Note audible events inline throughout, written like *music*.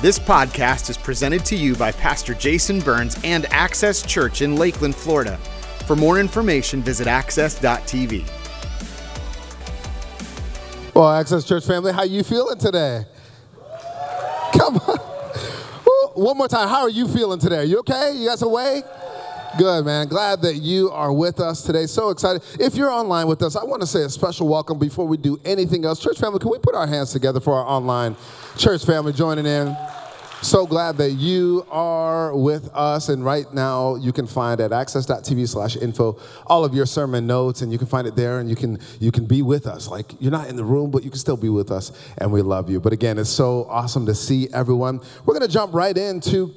This podcast is presented to you by Pastor Jason Burns and Access Church in Lakeland, Florida. For more information, visit access.tv. Well, Access Church family, how you feeling today? Come on. One more time. How are you feeling today? You okay? You guys awake? Good, man. Glad that you are with us today. So excited. If you're online with us, I want to say a special welcome before we do anything else. Church family, can we put our hands together for our online church family joining in? So glad that you are with us. And right now, you can find at access.tv slash info all of your sermon notes, and you can find it there, and you can, you can be with us. Like, you're not in the room, but you can still be with us, and we love you. But again, it's so awesome to see everyone. We're going to jump right into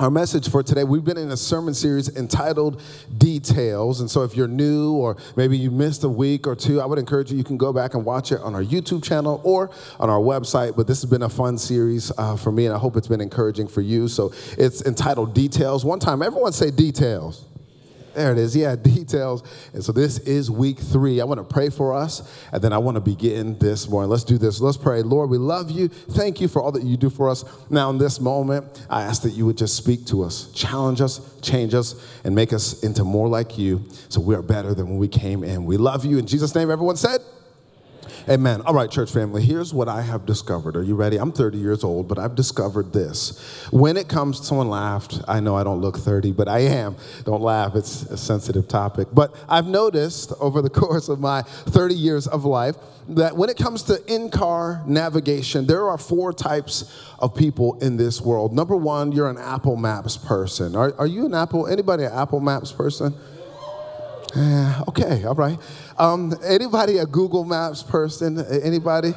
our message for today, we've been in a sermon series entitled Details. And so, if you're new or maybe you missed a week or two, I would encourage you, you can go back and watch it on our YouTube channel or on our website. But this has been a fun series uh, for me, and I hope it's been encouraging for you. So, it's entitled Details. One time, everyone say Details. There it is. Yeah, details. And so this is week three. I want to pray for us, and then I want to begin this morning. Let's do this. Let's pray. Lord, we love you. Thank you for all that you do for us. Now, in this moment, I ask that you would just speak to us, challenge us, change us, and make us into more like you so we are better than when we came in. We love you. In Jesus' name, everyone said, Amen. All right, church family, here's what I have discovered. Are you ready? I'm 30 years old, but I've discovered this. When it comes, to someone laughed. I know I don't look 30, but I am. Don't laugh, it's a sensitive topic. But I've noticed over the *laughs* course of my 30 years of life that when it comes to in car navigation, there are four types of people in this world. Number one, you're an Apple Maps person. Are, are you an Apple, anybody an Apple Maps person? Uh, okay, all right. Um, anybody a Google Maps person? Anybody?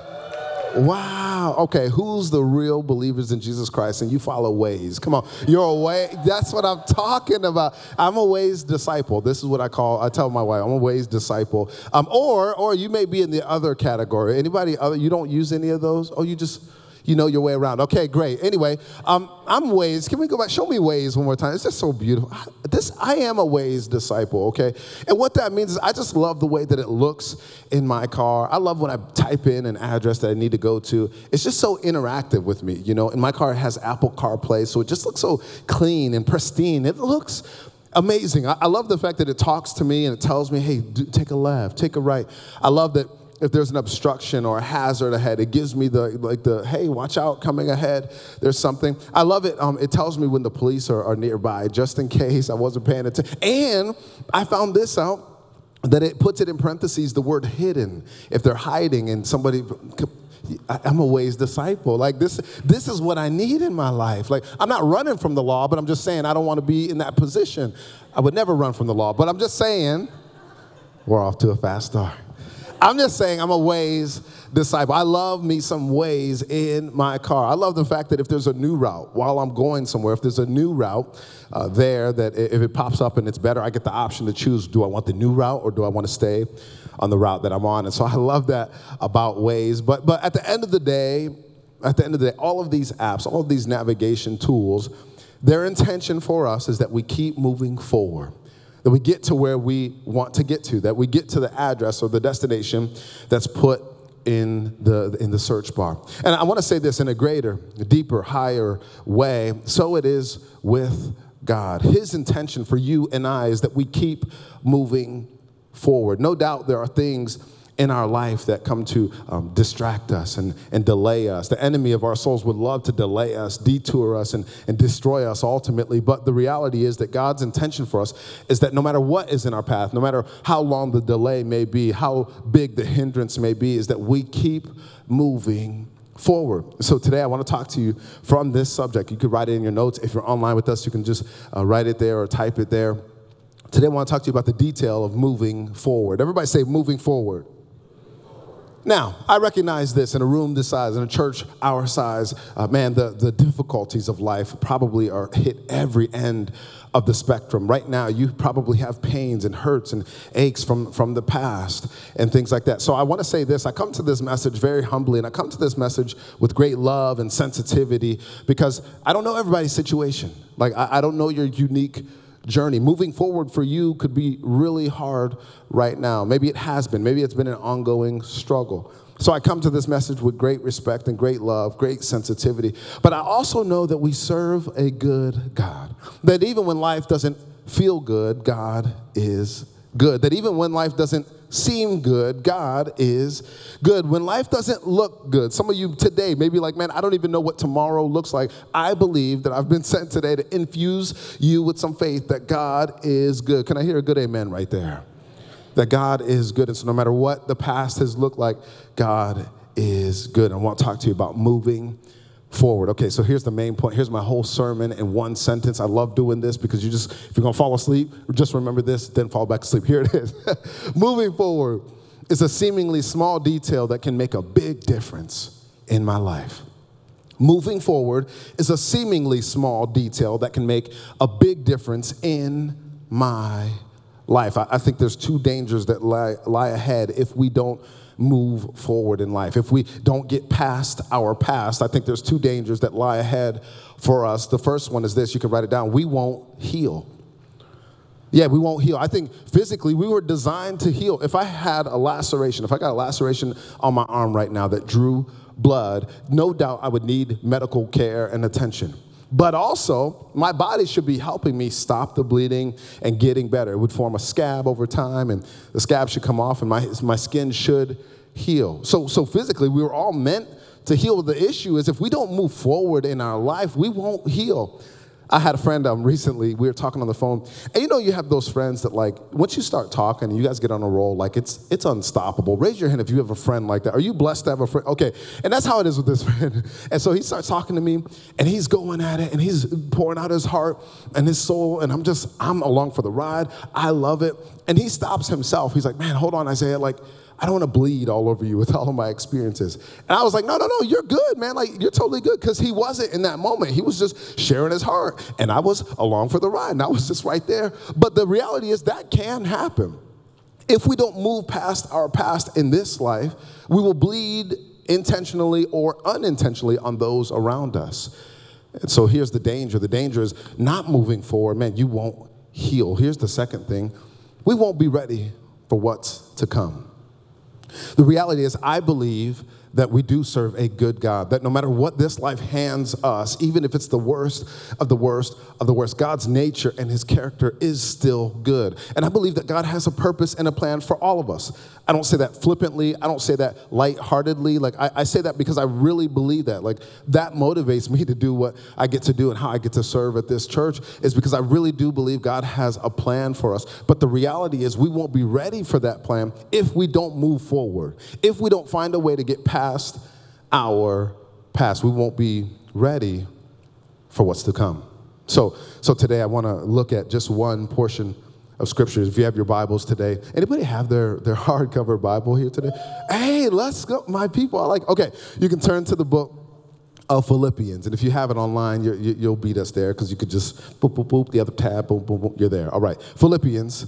Wow. Okay, who's the real believers in Jesus Christ and you follow Waze? Come on. You're a way. That's what I'm talking about. I'm a Waze disciple. This is what I call I tell my wife, I'm a Waze disciple. Um, or or you may be in the other category. Anybody other you don't use any of those? Oh, you just you know your way around. Okay, great. Anyway, um, I'm Waze. Can we go back? Show me Waze one more time. It's just so beautiful. This I am a Waze disciple. Okay, and what that means is I just love the way that it looks in my car. I love when I type in an address that I need to go to. It's just so interactive with me. You know, and my car has Apple CarPlay, so it just looks so clean and pristine. It looks amazing. I, I, love the fact that it talks to me and it tells me, hey, do, take a left, take a right. I love that if there's an obstruction or a hazard ahead, it gives me the like the hey, watch out, coming ahead. There's something. I love it. Um, it tells me when the police are, are nearby, just in case I wasn't paying attention. And I found this out that it puts it in parentheses the word hidden if they're hiding and somebody I'm a Waze disciple. Like this, this is what I need in my life. Like I'm not running from the law, but I'm just saying I don't want to be in that position. I would never run from the law, but I'm just saying we're off to a fast start. I'm just saying I'm a Waze disciple. I love me some Waze in my car. I love the fact that if there's a new route while I'm going somewhere, if there's a new route uh, there that if it pops up and it's better, I get the option to choose do I want the new route or do I want to stay on the route that I'm on? And so I love that about Waze. But, but at the end of the day, at the end of the day, all of these apps, all of these navigation tools, their intention for us is that we keep moving forward that we get to where we want to get to, that we get to the address or the destination that's put in the, in the search bar. And I want to say this in a greater, deeper, higher way. So it is with God. His intention for you and I is that we keep moving forward. No doubt there are things in our life that come to um, distract us and, and delay us. The enemy of our souls would love to delay us, detour us, and, and destroy us ultimately. But the reality is that God's intention for us is that no matter what is in our path, no matter how long the delay may be, how big the hindrance may be, is that we keep moving forward. So today I want to talk to you from this subject. You could write it in your notes. If you're online with us, you can just uh, write it there or type it there. Today I want to talk to you about the detail of moving forward. Everybody say moving forward. Now, I recognize this in a room this size, in a church our size, uh, man, the, the difficulties of life probably are hit every end of the spectrum. Right now, you probably have pains and hurts and aches from, from the past and things like that. So I want to say this I come to this message very humbly, and I come to this message with great love and sensitivity because I don't know everybody's situation. Like, I, I don't know your unique journey. Moving forward for you could be really hard right now. Maybe it has been. Maybe it's been an ongoing struggle. So I come to this message with great respect and great love, great sensitivity. But I also know that we serve a good God. That even when life doesn't feel good, God is good. That even when life doesn't seem good, God is good. When life doesn't look good, some of you today may be like, man, I don't even know what tomorrow looks like. I believe that I've been *laughs* sent today to infuse you with some faith that God is good. Can I hear a good amen right there? That God is good. And so no matter what the past has looked like, God is good. I want to talk to you about moving forward. Okay, so here's the main point. Here's my whole sermon in one sentence. I love doing this because you just, if you're gonna fall asleep, just remember this, then fall back asleep. *laughs* Here it is. *laughs* Moving forward is a seemingly small detail that can make a big difference in my life. Moving forward is a seemingly small detail that can make a big difference in my life. I, I think there's two dangers that lie, lie ahead if we don't move forward in life. If we don't get past our past, I think there's two dangers that lie ahead for us. The first one is this you can write it down we won't heal. Yeah, we won't heal. I think physically we were designed to heal. If I had a laceration, if I got a laceration on my arm right now that drew blood, no doubt I would need medical care and attention. But also, my body should be helping me stop the bleeding and getting better. It would form a scab over time, and the scab should come off, and my, my skin should heal. So, so physically, we were all meant to heal. The issue is if we don't move forward in our life, we won't heal. I had a friend um, recently, we were talking on the phone, and you know, you have those friends that, like, once you start talking you guys get on a roll, like, it's, it's unstoppable. Raise your hand if you have a friend like that. Are you blessed to have a friend? Okay, and that's how it is with this *laughs* friend. And so he starts talking to me, and he's going at it, and he's pouring out his heart and his soul, and I'm just, I'm along for the ride. I love it. And he stops himself. He's like, man, hold on, Isaiah, like, I don't want to bleed all over you with all of my experiences. And I was like, no, no, no, you're good, man. Like, you're totally good. Because he wasn't in that moment. He was just sharing his heart. And I was along for the ride. And I was just right there. But the reality is that can happen. If we don't move past our past in this life, we will bleed intentionally or unintentionally on those around us. And so here's the danger the danger is not moving forward. Man, you won't heal. Here's the second thing we won't be ready for what's to come. The reality is, I believe that we do serve a good God, that no matter what this life hands us, even if it's the worst of the worst of the worst, God's nature and his character is still good. And I believe that God has a purpose and a plan for all of us. I don't say that flippantly, I don't say that lightheartedly. Like, I, I say that because I really believe that. Like, that motivates me to do what I get to do and how I get to serve at this church, is because I really do believe God has a plan for us. But the reality is, we won't be ready for that plan if we don't move forward, if we don't find a way to get past past our past. We won't be ready for what's to come. So, so today I want to look at just one portion of scriptures. If you have your Bibles today, anybody have their, their *laughs* hardcover Bible here today? Hey, let's go, my people. I like, okay, you can turn to the book of Philippians. And if you have it online, you will beat us there because you could just boop, boop, boop, the other tab, boom, boom, boom, you're there. All right, Philippians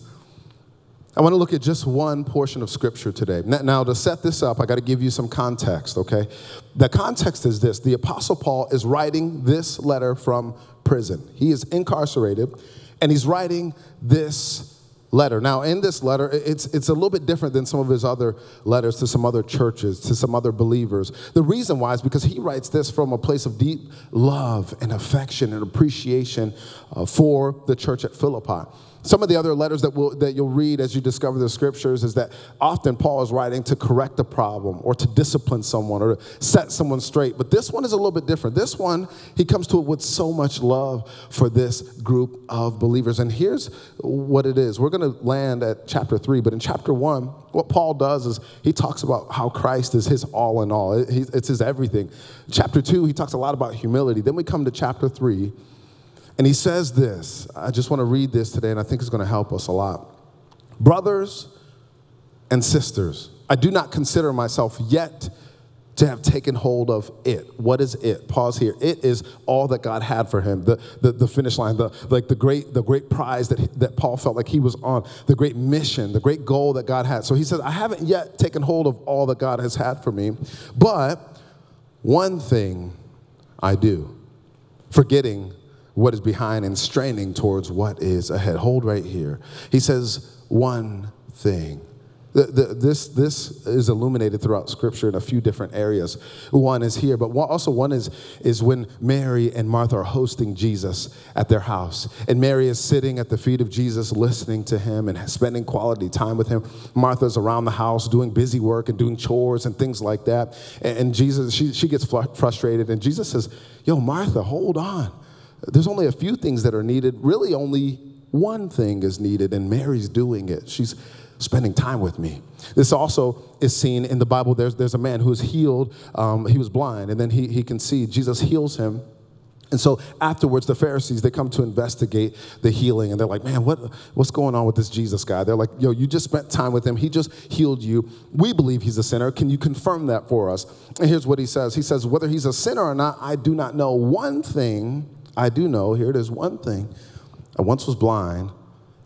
I want to look at just one portion of scripture today. Now, to set this up, I got to give you some context, okay? The context is this the Apostle Paul is writing this letter from prison. He is incarcerated, and he's writing this letter. Now, in this letter, it's, it's a little bit different than some of his other letters to some other churches, to some other believers. The reason why is because he writes this from a place of deep love and affection and appreciation uh, for the church at Philippi. Some of the other letters that, will, that you'll read as you discover the scriptures is that often Paul is writing to correct a problem or to discipline someone or to set someone straight. But this one is a little bit different. This one, he comes to it with so much love for this group of believers. And here's what it is we're going to land at chapter three, but in chapter one, what Paul does is he talks about how Christ is his all in all, it's his everything. Chapter two, he talks a lot about humility. Then we come to chapter three. And he says this. I just want to read this today, and I think it's going to help us a lot. Brothers and sisters, I do not consider myself yet to have taken hold of it. What is it? Pause here. It is all that God had for him. The, the, the finish line, the, like the great, the great prize that, that Paul felt like he was on, the great mission, the great goal that God had. So he says, I haven't yet taken hold of all that God has had for me, but one thing I do, forgetting what is behind and straining towards what is ahead. Hold right here. He says, one thing. The, the, this, this is illuminated throughout Scripture in a few different areas. One is here, but one, also one is, is when Mary and Martha are hosting Jesus at their house. And Mary is sitting at the feet of Jesus, listening to him and spending quality time with him. Martha's around the house doing busy work and doing chores and things like that. And, and Jesus, she, she gets fl- frustrated, and Jesus says, Yo, Martha, hold on. There's only a few things that are needed. Really, only one thing is needed, and Mary's doing it. She's spending time with me. This also is seen in the Bible. There's, there's a man who is healed. Um, he was blind, and then he, he can see. Jesus heals him. And so afterwards, the Pharisees, they come to investigate the healing, and they're like, man, what, what's going on with this Jesus guy? They're like, yo, you just spent time with him. He just healed you. We believe he's a sinner. Can you confirm that for us? And here's what he says He says, whether he's a sinner or not, I do not know. One thing I do know, here it is, one thing. I once was blind,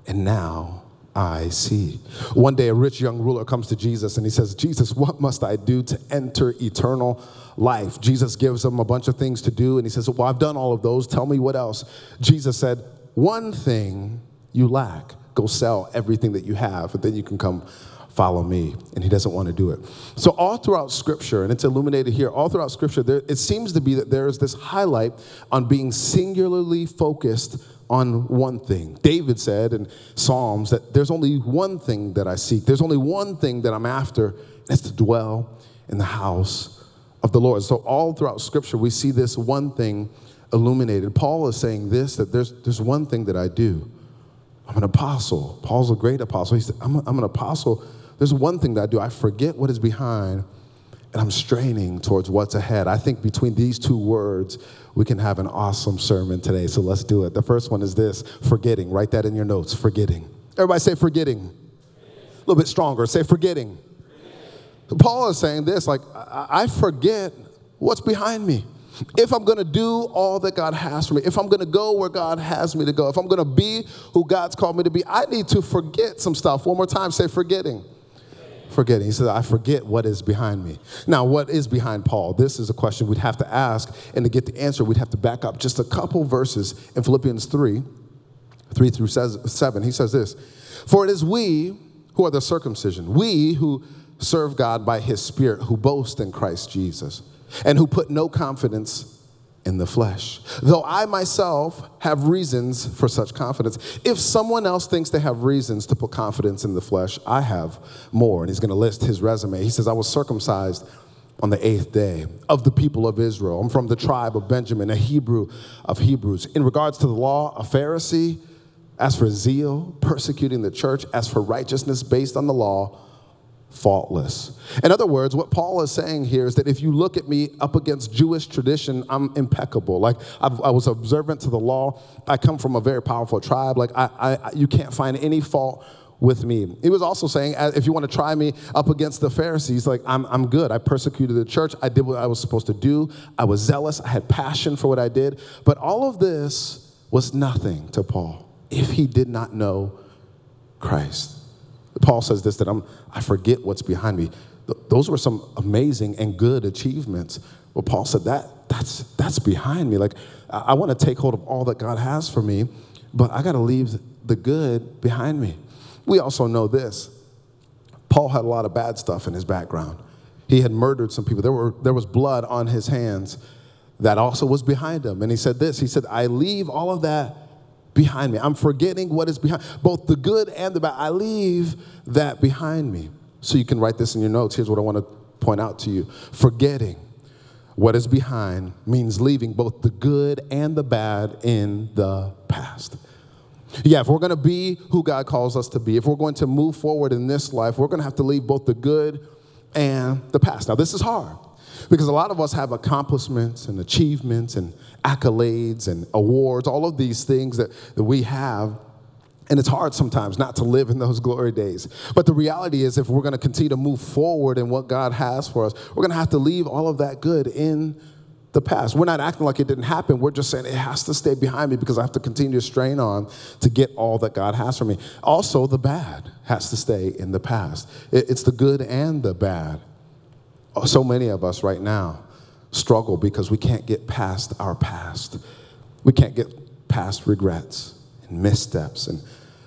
and now I see. One day, a rich young ruler comes to Jesus and he says, Jesus, what must I do to enter eternal life? Jesus gives him a bunch of things to do and he says, Well, I've done all of those. Tell me what else. Jesus said, One thing you lack. Go sell everything that you have, and then you can come follow me. And he doesn't want to do it. So, all throughout Scripture, and it's illuminated here, all throughout Scripture, there, it seems to be that there is this highlight on being singularly focused on one thing. David said in Psalms that there's only one thing that I seek, there's only one thing that I'm after, and it's to dwell in the house of the Lord. So, all throughout Scripture, we see this one thing illuminated. Paul is saying this that there's, there's one thing that I do. I'm an apostle. Paul's a great apostle. He said, I'm, a, I'm an apostle. There's one thing that I do. I forget what is behind and I'm straining towards what's ahead. I think between these two words, we can have an awesome sermon today. So let's do it. The first one is this forgetting. Write that in your notes forgetting. Everybody say forgetting. A little bit stronger. Say forgetting. Paul is saying this like, I forget what's behind me. If I'm gonna do all that God has for me, if I'm gonna go where God has me to go, if I'm gonna be who God's called me to be, I need to forget some stuff. One more time, say forgetting forgetting. He says, I forget what is behind me. Now, what is behind Paul? This is a question we'd have to ask. And to get the answer, we'd have to back up just a couple verses in Philippians 3 3 through 7. He says this For it is we who are the circumcision, we who serve God by his Spirit, who boast in Christ Jesus, and who put no confidence in the flesh. Though I myself have reasons for such confidence. If someone else thinks they have reasons to put confidence in the flesh, I have more. And he's going to list his resume. He says, I was circumcised on the eighth day of the people of Israel. I'm from the tribe of Benjamin, a Hebrew of Hebrews. In regards to the law, a Pharisee. As for zeal, persecuting the church. As for righteousness based on the law, faultless. In other words, what Paul is saying here is that if you look at me up against Jewish tradition, I'm impeccable. Like I've, i was observant to the law. I come from a very powerful tribe. Like I, I, you can't find any fault with me. He was also saying, uh, if you want to try me up against the Pharisees, like I'm, I'm good. I persecuted the church. I did what I was supposed to do. I was zealous. I had passion for what I did. But all of this was nothing to Paul if he did not know Christ. Paul says this that I'm, I forget what's behind me. Th- those were some amazing and good achievements. But Paul said that that's that's behind me. Like I, I want to take hold of all that God has for me, but I got to leave the good behind me. We also know this. Paul had a lot of bad stuff in his background. He had murdered some people. There were there was blood on his hands that also was behind him. And he said this. He said, "I leave all of that behind me. I'm forgetting what is behind, both the good and the bad. I leave that behind me. So you can write this in your notes. Here's what I want to point out to you forgetting what is behind means leaving both the good and the bad in the past. Yeah, if we're going to be who God calls us to be, if we're going to move forward in this life, we're going to have to leave both the good and the past. Now, this is hard because a lot of us have accomplishments and achievements and accolades and awards, all of these things that, that we have. And it's hard sometimes not to live in those glory days. But the reality is, if we're going to continue to move forward in what God has for us, we're going to have to leave all of that good in the past. We're not acting like it didn't happen. We're just saying it has to stay behind me because I have to continue to strain on to get all that God has for me. Also, the bad has to stay in the past. It's the good and the bad. So many of us right now struggle because we can't get past our past. We can't get past regrets and missteps and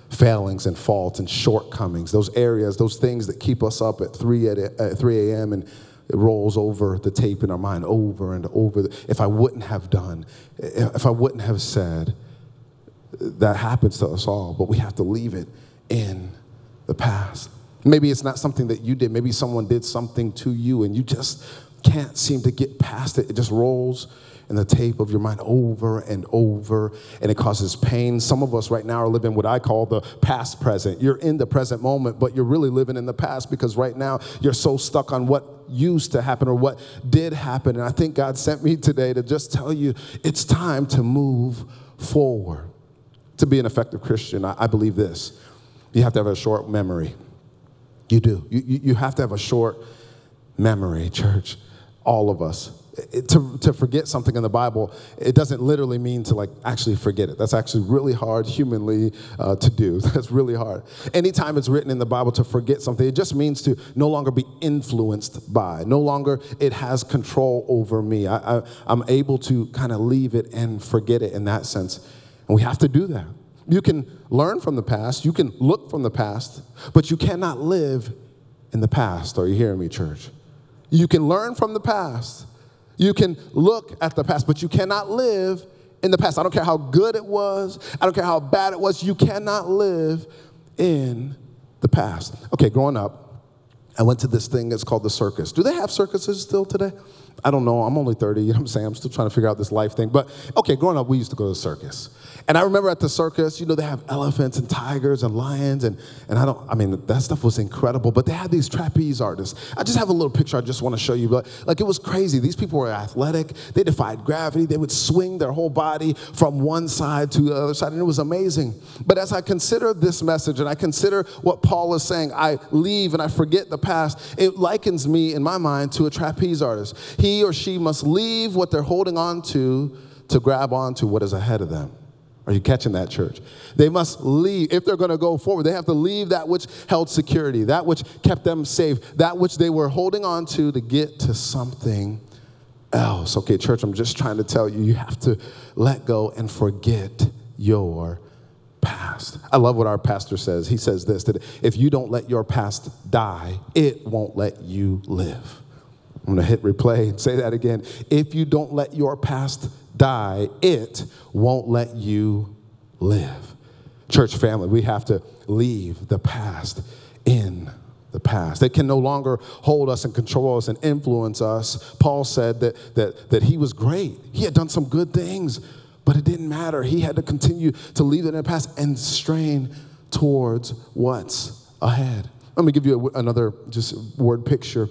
failings and faults and shortcomings, those areas, those things that keep us up at 3 at 3 a.m. and it rolls over the tape in our mind over and over. If I wouldn't have done, if I wouldn't have said, that happens to us all, but we have to leave it in the past. Maybe it's not something that you did. Maybe someone did something to you and you just can't seem to get past it. It just rolls in the tape of your mind over and over, and it causes pain. Some of us right now are living what I call the past present. You're in the present moment, but you're really living in the past because right now you're so stuck on what used to happen or what did happen. And I think God sent me today to just tell you it's time to move forward. To be an effective Christian, I, I believe this you have to have a short memory. You do. You, you, you have to have a short memory, church. All of us to, to forget something in the Bible, it doesn't literally mean to like actually forget it. That's actually really hard humanly uh, to do. *laughs* That's really hard. Anytime it's written in the Bible to forget something, it just means to no longer be influenced by. No longer it has control over me. I, I, I'm able to kind of leave it and forget it in that sense. And we have to do that. You can learn from the past, you can look from the past, but you cannot live in the past. Are you hearing me, church? You can learn from the past, you can look at the past, but you cannot live in the past. I don't care how good it was, I don't care how bad it was, you cannot live in the past. Okay, growing up, I went to this thing that's called the circus. Do they have circuses still today? I don't know. I'm only 30. You know what I'm saying? I'm still trying to figure out this life thing. But okay, growing up, we used to go to the circus. And I remember at the circus, you know, they have elephants and tigers and lions, and, and I don't, I mean, that stuff was incredible, but they had these trapeze artists. I just have a little picture I just want to show you, but like it was crazy. These people were athletic, they defied gravity, they would swing their whole body from one side to the other side, and it was amazing. But as I consider this message and I consider what Paul is saying, I leave and I forget the past, it likens me in my mind to a trapeze artist. He or she must leave what they're holding on to to grab onto what is ahead of them. Are you catching that, church? They must leave. If they're going to go forward, they have to leave that which held security, that which kept them safe, that which they were holding on to to get to something else. Okay, church, I'm just trying to tell you, you have to let go and forget your past. I love what our pastor says. He says this that if you don't let your past die, it won't let you live. I'm going to hit replay and say that again. If you don't let your past die, it won't let you live. Church family, we have to leave the past in the past. They can no longer hold us and control us and influence us. Paul said that, that, that he was great. He had done some good things, but it didn't matter. He had to continue to leave it in the past and strain towards what's ahead. Let me give you a, another just word picture.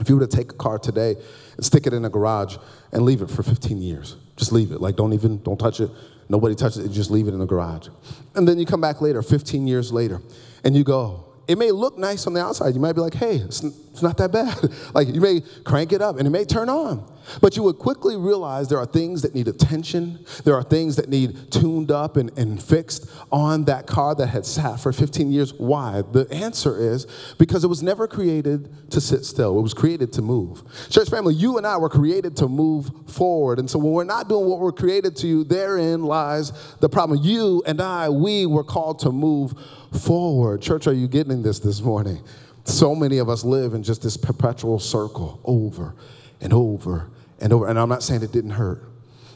If you were to take a car today and stick it in a garage and leave it for 15 years, just leave it. Like, don't even, don't touch it. Nobody touches it. Just leave it in the garage. And then you come back later, 15 years later, and you go, it may look nice on the outside. You might be like, hey, it's, it's not that bad. *laughs* like you may crank it up and it may turn on. But you would quickly realize there are things that need attention. There are things that need tuned up and, and fixed on that car that had sat for 15 years. Why? The answer is because it was never created to sit still, it was created to move. Church family, you and I were created to move forward. And so when we're not doing what we're created to, therein lies the problem. You and I, we were called to move forward. Church, are you getting this this morning? So many of us live in just this perpetual circle over and over and over. And I'm not saying it didn't hurt.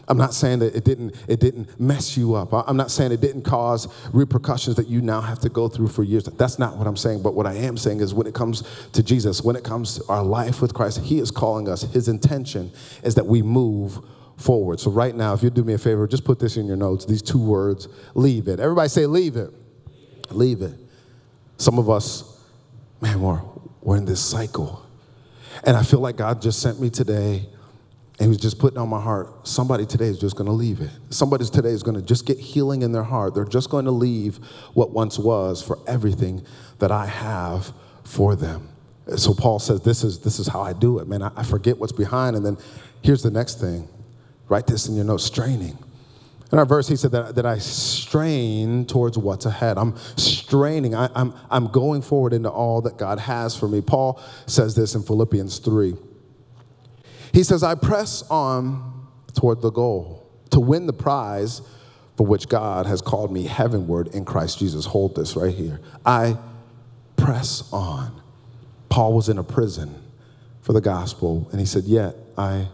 I'm not saying that it didn't, it didn't mess you up. I'm not saying it didn't cause repercussions that you now have to go through for years. That's not what I'm saying. But what I am saying is when it comes to Jesus, when it comes to our life with Christ, He is calling us. His intention is that we move forward. So right now, if you do me a favor, just put this in your notes. These two words, leave it. Everybody say leave it. Leave it. Some of us, man, we're, we're in this cycle. And I feel like God just sent me today he was just putting on my heart somebody today is just going to leave it. Somebody today is going to just get healing in their heart. They're just going to leave what once was for everything that I have for them. So Paul says, This is, this is how I do it, man. I, I forget what's behind. And then here's the next thing write this in your notes straining. In our verse, he said that, that I strain towards what's ahead. I'm straining. I, I'm, I'm going forward into all that God has for me. Paul says this in Philippians 3. He says, I press on toward the goal to win the prize for which God has called me heavenward in Christ Jesus. Hold this right here. I press on. Paul was in a prison for the gospel, and he said, Yet I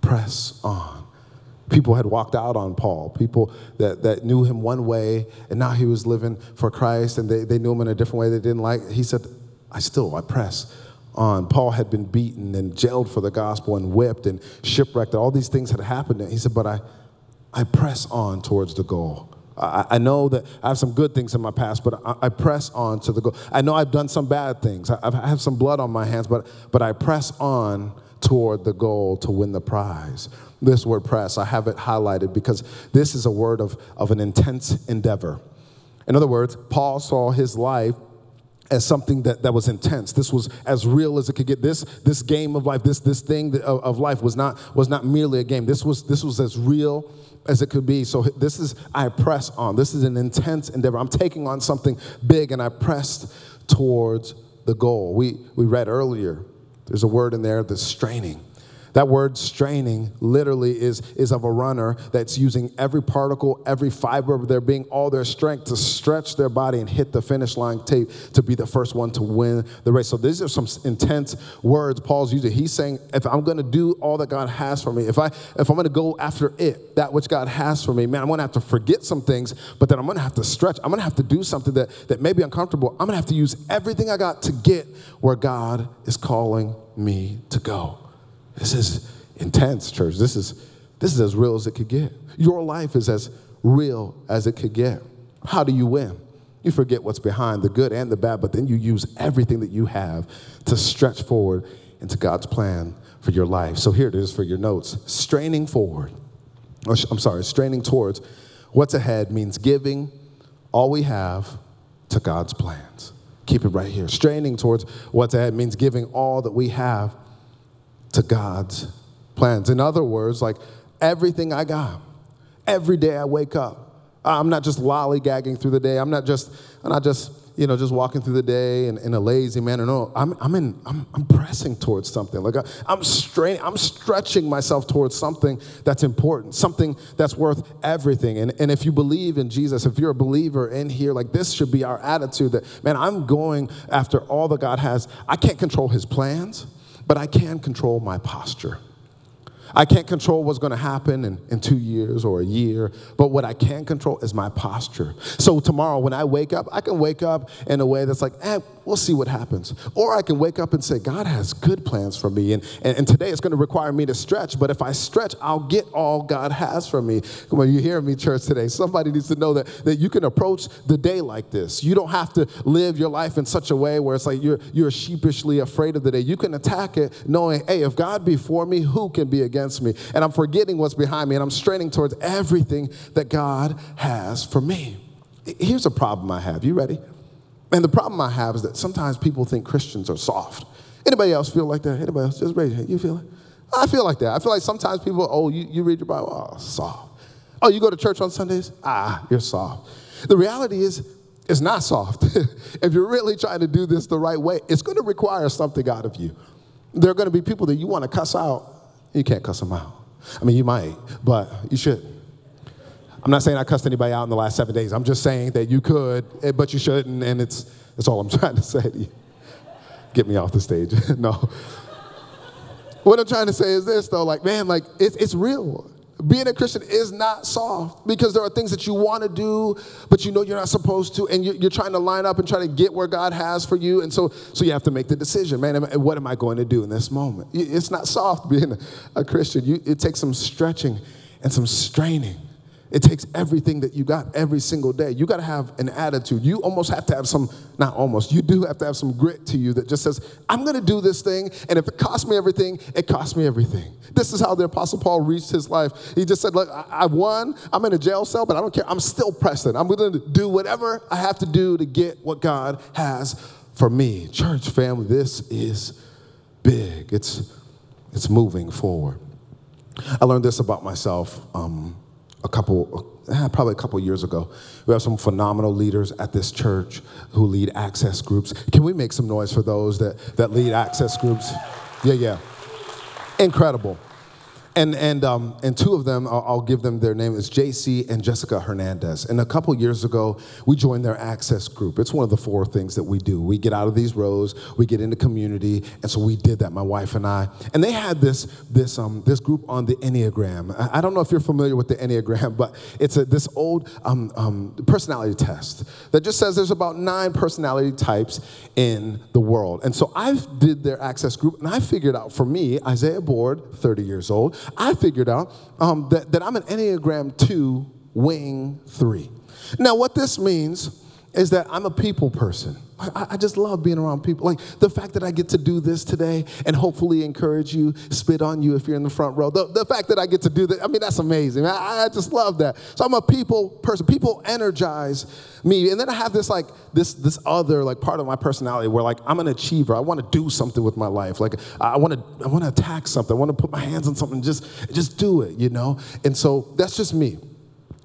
press on. People had walked out on Paul, people that, that knew him one way, and now he was living for Christ, and they, they knew him in a different way they didn't like. He said, I still, I press on. Paul had been beaten and jailed for the gospel and whipped and shipwrecked. All these things had happened. And he said, But I, I press on towards the goal. I, I know that I have some good things in my past, but I, I, press on to the goal. I know I've done some bad things. I, I have some blood on my hands, but, but I press on toward the goal to win the prize. This word press, I have it highlighted because this is a word of, of an intense endeavor. In other words, Paul saw his life as something that, that was intense. This was as real as it could get. This, this game of life, this, this thing of, of life was not, was not merely a game. This was, this was as real as it could be. So this is, I press on. This is an intense endeavor. I'm taking on something big and I pressed towards the goal. We, we read earlier, there's a word in there that's straining. That word straining literally is, is of a runner that's using every particle, every fiber of their being, all their strength to stretch their body and hit the finish line tape to be the first one to win the race. So these are some intense words Paul's using. He's saying, if I'm gonna do all that God has for me, if I if I'm gonna go after it, that which God has for me, man, I'm gonna have to forget some things, but then I'm gonna have to stretch. I'm gonna have to do something that, that may be uncomfortable. I'm gonna have to use everything I got to get where God is calling me to go. This is intense, church. This is, this is as real as it could get. Your life is as real as it could get. How do you win? You forget what's behind the good and the bad, but then you use everything that you have to stretch forward into God's plan for your life. So here it is for your notes straining forward. I'm sorry, straining towards what's ahead means giving all we have to God's plans. Keep it right here. Straining towards what's ahead means giving all that we have to God's plans. In other words, like everything I got, every day I wake up, I'm not just lollygagging through the day. I'm not just, I'm not just, you know, just walking through the day in, in a lazy manner. No, I'm, I'm, in, I'm, I'm pressing towards something. Like I, am straining, I'm stretching myself towards something that's important, something that's worth everything. And, and if you believe in Jesus, if you're a believer in here, like this should be our attitude that, man, I'm going after all that God has. I can't control his plans but I can control my posture. I can't control what's going to happen in, in two years or a year, but what I can control is my posture. So tomorrow, when I wake up, I can wake up in a way that's like, eh, we'll see what happens. Or I can wake up and say, God has good plans for me. And, and, and today it's going to require me to stretch, but if I stretch, I'll get all God has for me. On, you hear me, church, today. Somebody needs to know that, that you can approach the day like this. You don't have to live your life in such a way where it's like you're, you're sheepishly afraid of the day. You can attack it knowing, hey, if God be for me, who can be against me? And I'm forgetting what's behind me and I'm straining towards everything that God has for me. Here's a problem I have. You ready? And the problem I have is that sometimes people think Christians are soft. Anybody else feel like that? Anybody else? Just raise your hand. You feel it? I feel like that. I feel like sometimes people, oh, you, you read your Bible, oh, soft. Oh, you go to church on Sundays? Ah, you're soft. The reality is, it's not soft. *laughs* if you're really trying to do this the right way, it's going to require something out of you. There are going to be people that you want to cuss out, you can't cuss them out. I mean, you might, but you should. I'm not saying I cussed anybody out in the last seven days. I'm just saying that you could, eh, but you shouldn't, and it's that's all I'm *laughs* trying to say to you. Get me off the stage. *laughs* no. What I'm trying to say is this though, like, man, like it's it's real. Being a Christian is not soft because there are things that you want to do, but you know you're not supposed to, and you're, trying to line up and try to get where God has for you. And so, so you have to make the decision, man, what am I going to do in this moment? It's not soft being a Christian. You, it takes some stretching and some straining. It takes everything that you got every single day. You got to have an attitude. You almost have to have some, not almost, you do have to have some grit to you that just says, I'm going to do this thing, and if it costs me everything, it costs me everything. This is how the Apostle Paul reached his life. He just said, Look, I won, I'm in a jail cell, but I don't care. I'm still pressing. I'm going to do whatever I have to do to get what God has for me. Church family, this is big. It's, it's moving forward. I learned this about myself. Um, a couple, eh, probably a couple years ago. We have some phenomenal leaders at this church who lead access groups. Can we make some noise for those that, that lead access groups? Yeah, yeah. Incredible. And, and, um, and two of them, I'll, I'll give them their name, is JC and Jessica Hernandez. And a couple years ago, we joined their access group. It's one of the four things that we do. We get out of these rows, we get into community, and so we did that, my wife and I. And they had this, this, um, this group on the Enneagram. I, I don't know if you're familiar with the Enneagram, but it's a, this old um, um, personality test that just says there's about nine personality types in the world. And so I did their access group, and I figured out for me, Isaiah Board, 30 years old, I figured out um, that, that I'm an Enneagram 2 wing 3. Now, what this means is that I'm a people person. I, just love being around people. Like the fact that I get to do this today and hopefully encourage you, spit on you if you're in the front row. The, the fact that I get to do that, I mean, that's amazing. I, I just love that. So I'm a people person. People energize me. And then I have this like this this other like part of my personality where like I'm an achiever. I want to do something with my life. Like I want to I want to attack something. I want to put my hands on something. Just just do it, you know. And so that's just me.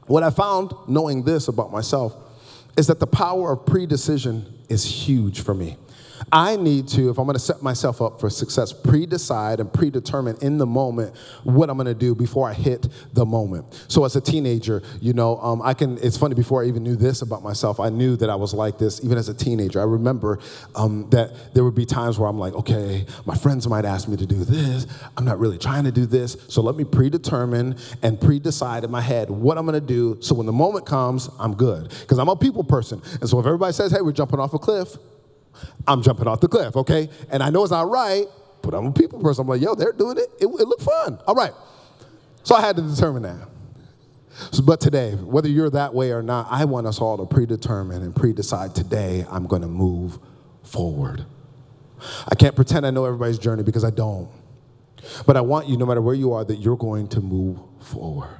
What I found knowing this about myself is that the power of pre-decision is huge for me. I need to, if I'm gonna set myself up for success, pre decide and predetermine in the moment what I'm gonna do before I hit the moment. So, as a teenager, you know, um, I can, it's funny, before I even knew this about myself, I knew that I was like this even as a teenager. I remember um, that there would be times where I'm like, okay, my friends might ask me to do this. I'm not really trying to do this. So, let me predetermine and pre decide in my head what I'm gonna do so when the moment comes, I'm good. Because I'm a people person. And so, if everybody says, hey, we're jumping off a cliff, I'm jumping off the cliff, okay? And I know it's not right, but I'm a people person. I'm like, yo, they're doing it. It, it looked fun. All right. So I had to determine that. So, but today, whether you're that way or not, I want us all to predetermine and pre-decide today I'm going to move forward. I can't pretend I know everybody's journey because I don't. But I want you, no matter where you are, that you're going to move forward.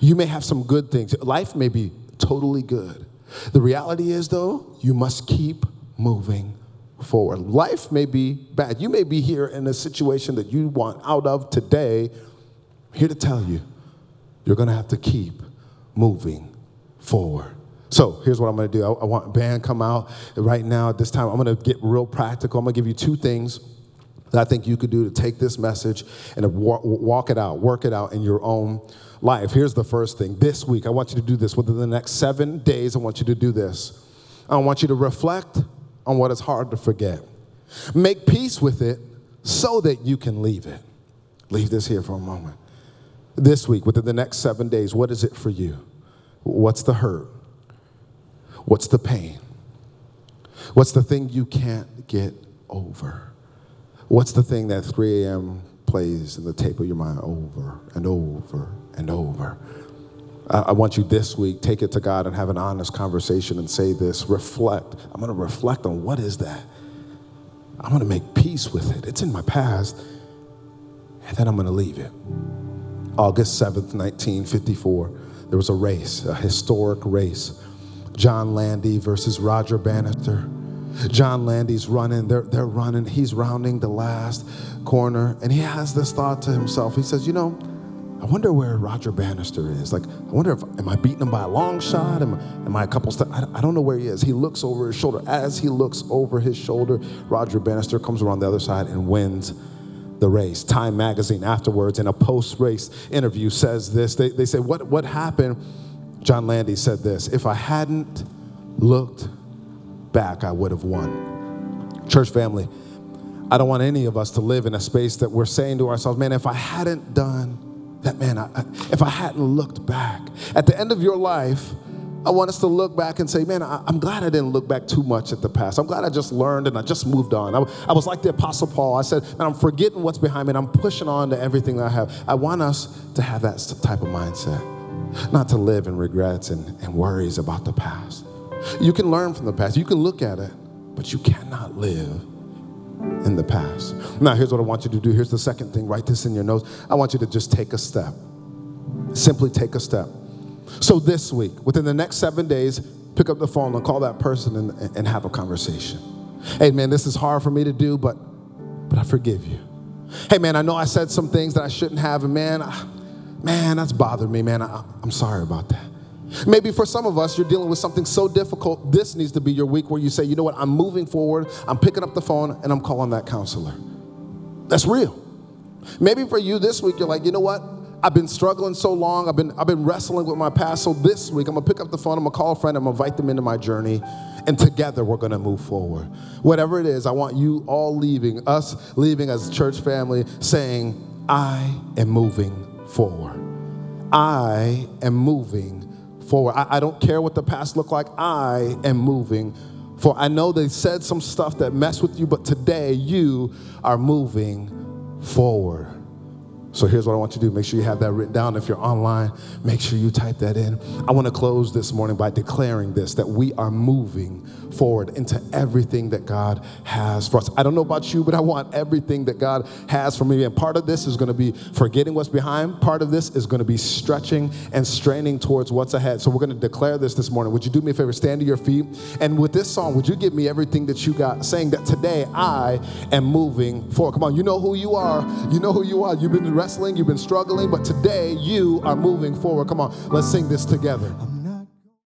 You may have some good things. Life may be totally good. The reality is, though, you must keep moving forward. Life may be bad. You may be here in a situation that you want out of today. I'm here to tell you, you're going to have to keep moving forward. So here's what I'm going to do. I, I want band come out right now at this time. I'm going to get real practical. I'm going to give you two things that I think you could do to take this message and walk it out, work it out in your own life. Here's the first thing. This week, I want you to do this. Within the next seven days, I want you to do this. I want you to reflect on what is hard to forget. Make peace with it so that you can leave it. Leave this here for a moment. This week, within the next seven days, what is it for you? What's the hurt? What's the pain? What's the thing you can't get over? What's the thing that 3 a.m. plays in the tape of your mind over and over and over? I want you this week, take it to God and have an honest conversation and say this. Reflect. I'm going to reflect on what is that? I'm going to make peace with it. It's in my past. And then I'm going to leave it. August 7th, 1954, there was a race, a historic race. John Landy versus Roger Bannister. John Landy's running, they're, they're running, he's rounding the last corner, and he has this thought to himself. He says, You know, I wonder where Roger Bannister is. Like, I wonder if, am I beating him by a long shot? Am, am I a couple steps? I, I don't know where he is. He looks over his shoulder. As he looks over his shoulder, Roger Bannister comes around the other side and wins the race. Time magazine afterwards in a post-race interview says this. They, they say, what, what happened? John Landy said this, if I hadn't looked back, I would have won. Church family, I don't want any of us to live in a space that we're saying to ourselves, man, if I hadn't done that, man, I, if I hadn't looked back, at the end of your life, I want us to look back and say, man, I, am glad I didn't look back too much at the past. I'm glad I just learned and I just moved on. I, I was like the Apostle Paul. I said, man, I'm forgetting what's behind me and I'm pushing on to everything that I have. I want us to have that type of mindset, not to live in regrets and, and worries about the past. You can learn from the past, you can look at it, but you cannot live in the past. Now, here's what I want you to do. Here's the second thing. Write this in your notes. I want you to just take a step. Simply take a step. So, this week, within the next seven days, pick up the phone and call that person and, and have a conversation. Hey, man, this is hard for me to do, but, but I forgive you. Hey, man, I know I said some things that I shouldn't have, and man, I, man, that's bothered me, man. I, I'm sorry about that. Maybe for some of us, you're dealing with something so difficult, this needs to be your week where you say, you know what, I'm moving forward, I'm picking up the phone, and I'm calling that counselor. That's real. Maybe for you this week, you're like, you know what? I've been struggling so long. I've been, I've been wrestling with my past. So this week, I'm gonna pick up the phone, I'm gonna call a friend, I'm gonna invite them into my journey, and together we're gonna move forward. Whatever it is, I want you all leaving, us leaving as church family, saying, I am moving forward. I am moving forward. I, I don't care what the past looked like, I am moving for I know they said some stuff that messed with you, but today you are moving forward. So here's what I want you to do. Make sure you have that written down. If you're online, make sure you type that in. I want to close this morning by declaring this that we are moving forward into everything that God has for us. I don't know about you, but I want everything that God has for me. And part of this is going to be forgetting what's behind. Part of this is going to be stretching and straining towards what's ahead. So we're going to declare this this morning. Would you do me a favor? Stand to your feet. And with this song, would you give me everything that you got, saying that today I am moving forward? Come on, you know who you are. You know who you are. You've been wrestling, you've been struggling, but today you are moving forward. Come on, let's sing this together.